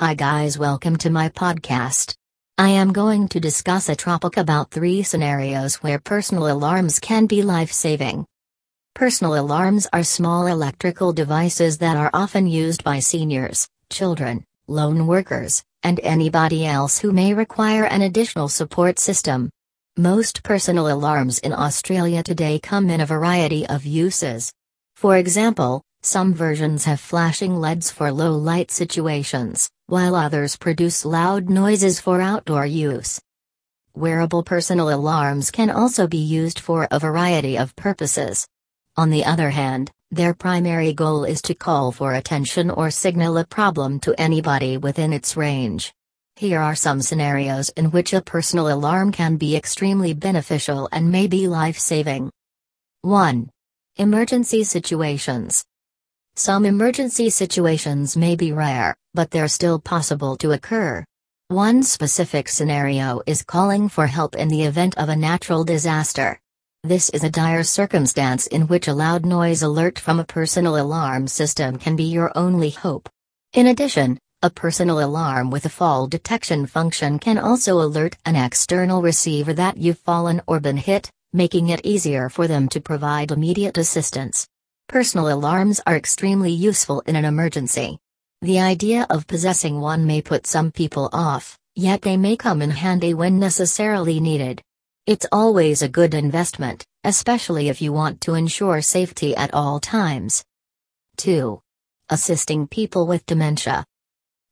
Hi guys, welcome to my podcast. I am going to discuss a topic about three scenarios where personal alarms can be life saving. Personal alarms are small electrical devices that are often used by seniors, children, lone workers, and anybody else who may require an additional support system. Most personal alarms in Australia today come in a variety of uses. For example, some versions have flashing LEDs for low light situations, while others produce loud noises for outdoor use. Wearable personal alarms can also be used for a variety of purposes. On the other hand, their primary goal is to call for attention or signal a problem to anybody within its range. Here are some scenarios in which a personal alarm can be extremely beneficial and may be life saving. 1. Emergency situations. Some emergency situations may be rare, but they're still possible to occur. One specific scenario is calling for help in the event of a natural disaster. This is a dire circumstance in which a loud noise alert from a personal alarm system can be your only hope. In addition, a personal alarm with a fall detection function can also alert an external receiver that you've fallen or been hit, making it easier for them to provide immediate assistance. Personal alarms are extremely useful in an emergency. The idea of possessing one may put some people off, yet they may come in handy when necessarily needed. It's always a good investment, especially if you want to ensure safety at all times. 2. Assisting people with dementia.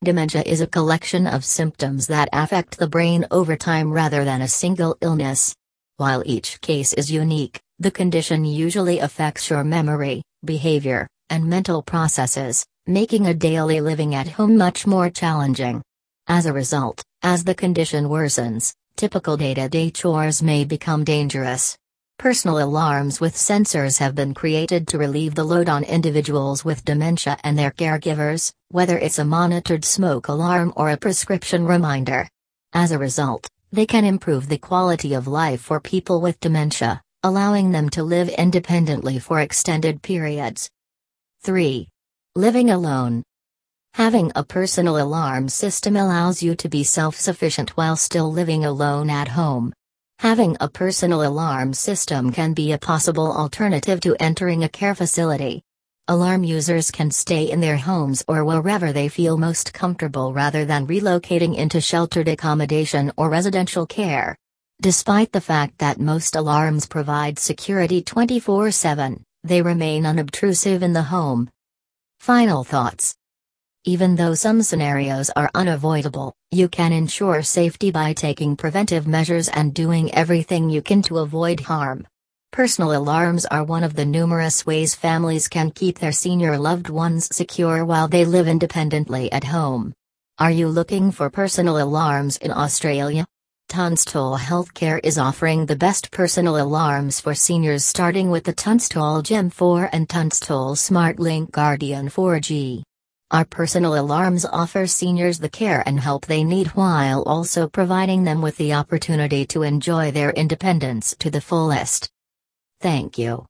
Dementia is a collection of symptoms that affect the brain over time rather than a single illness. While each case is unique, the condition usually affects your memory, behavior, and mental processes, making a daily living at home much more challenging. As a result, as the condition worsens, typical day to day chores may become dangerous. Personal alarms with sensors have been created to relieve the load on individuals with dementia and their caregivers, whether it's a monitored smoke alarm or a prescription reminder. As a result, they can improve the quality of life for people with dementia allowing them to live independently for extended periods. 3. Living alone. Having a personal alarm system allows you to be self sufficient while still living alone at home. Having a personal alarm system can be a possible alternative to entering a care facility. Alarm users can stay in their homes or wherever they feel most comfortable rather than relocating into sheltered accommodation or residential care. Despite the fact that most alarms provide security 24 7, they remain unobtrusive in the home. Final thoughts Even though some scenarios are unavoidable, you can ensure safety by taking preventive measures and doing everything you can to avoid harm. Personal alarms are one of the numerous ways families can keep their senior loved ones secure while they live independently at home. Are you looking for personal alarms in Australia? Tunstall Healthcare is offering the best personal alarms for seniors starting with the Tunstall Gem 4 and Tunstall SmartLink Guardian 4G. Our personal alarms offer seniors the care and help they need while also providing them with the opportunity to enjoy their independence to the fullest. Thank you.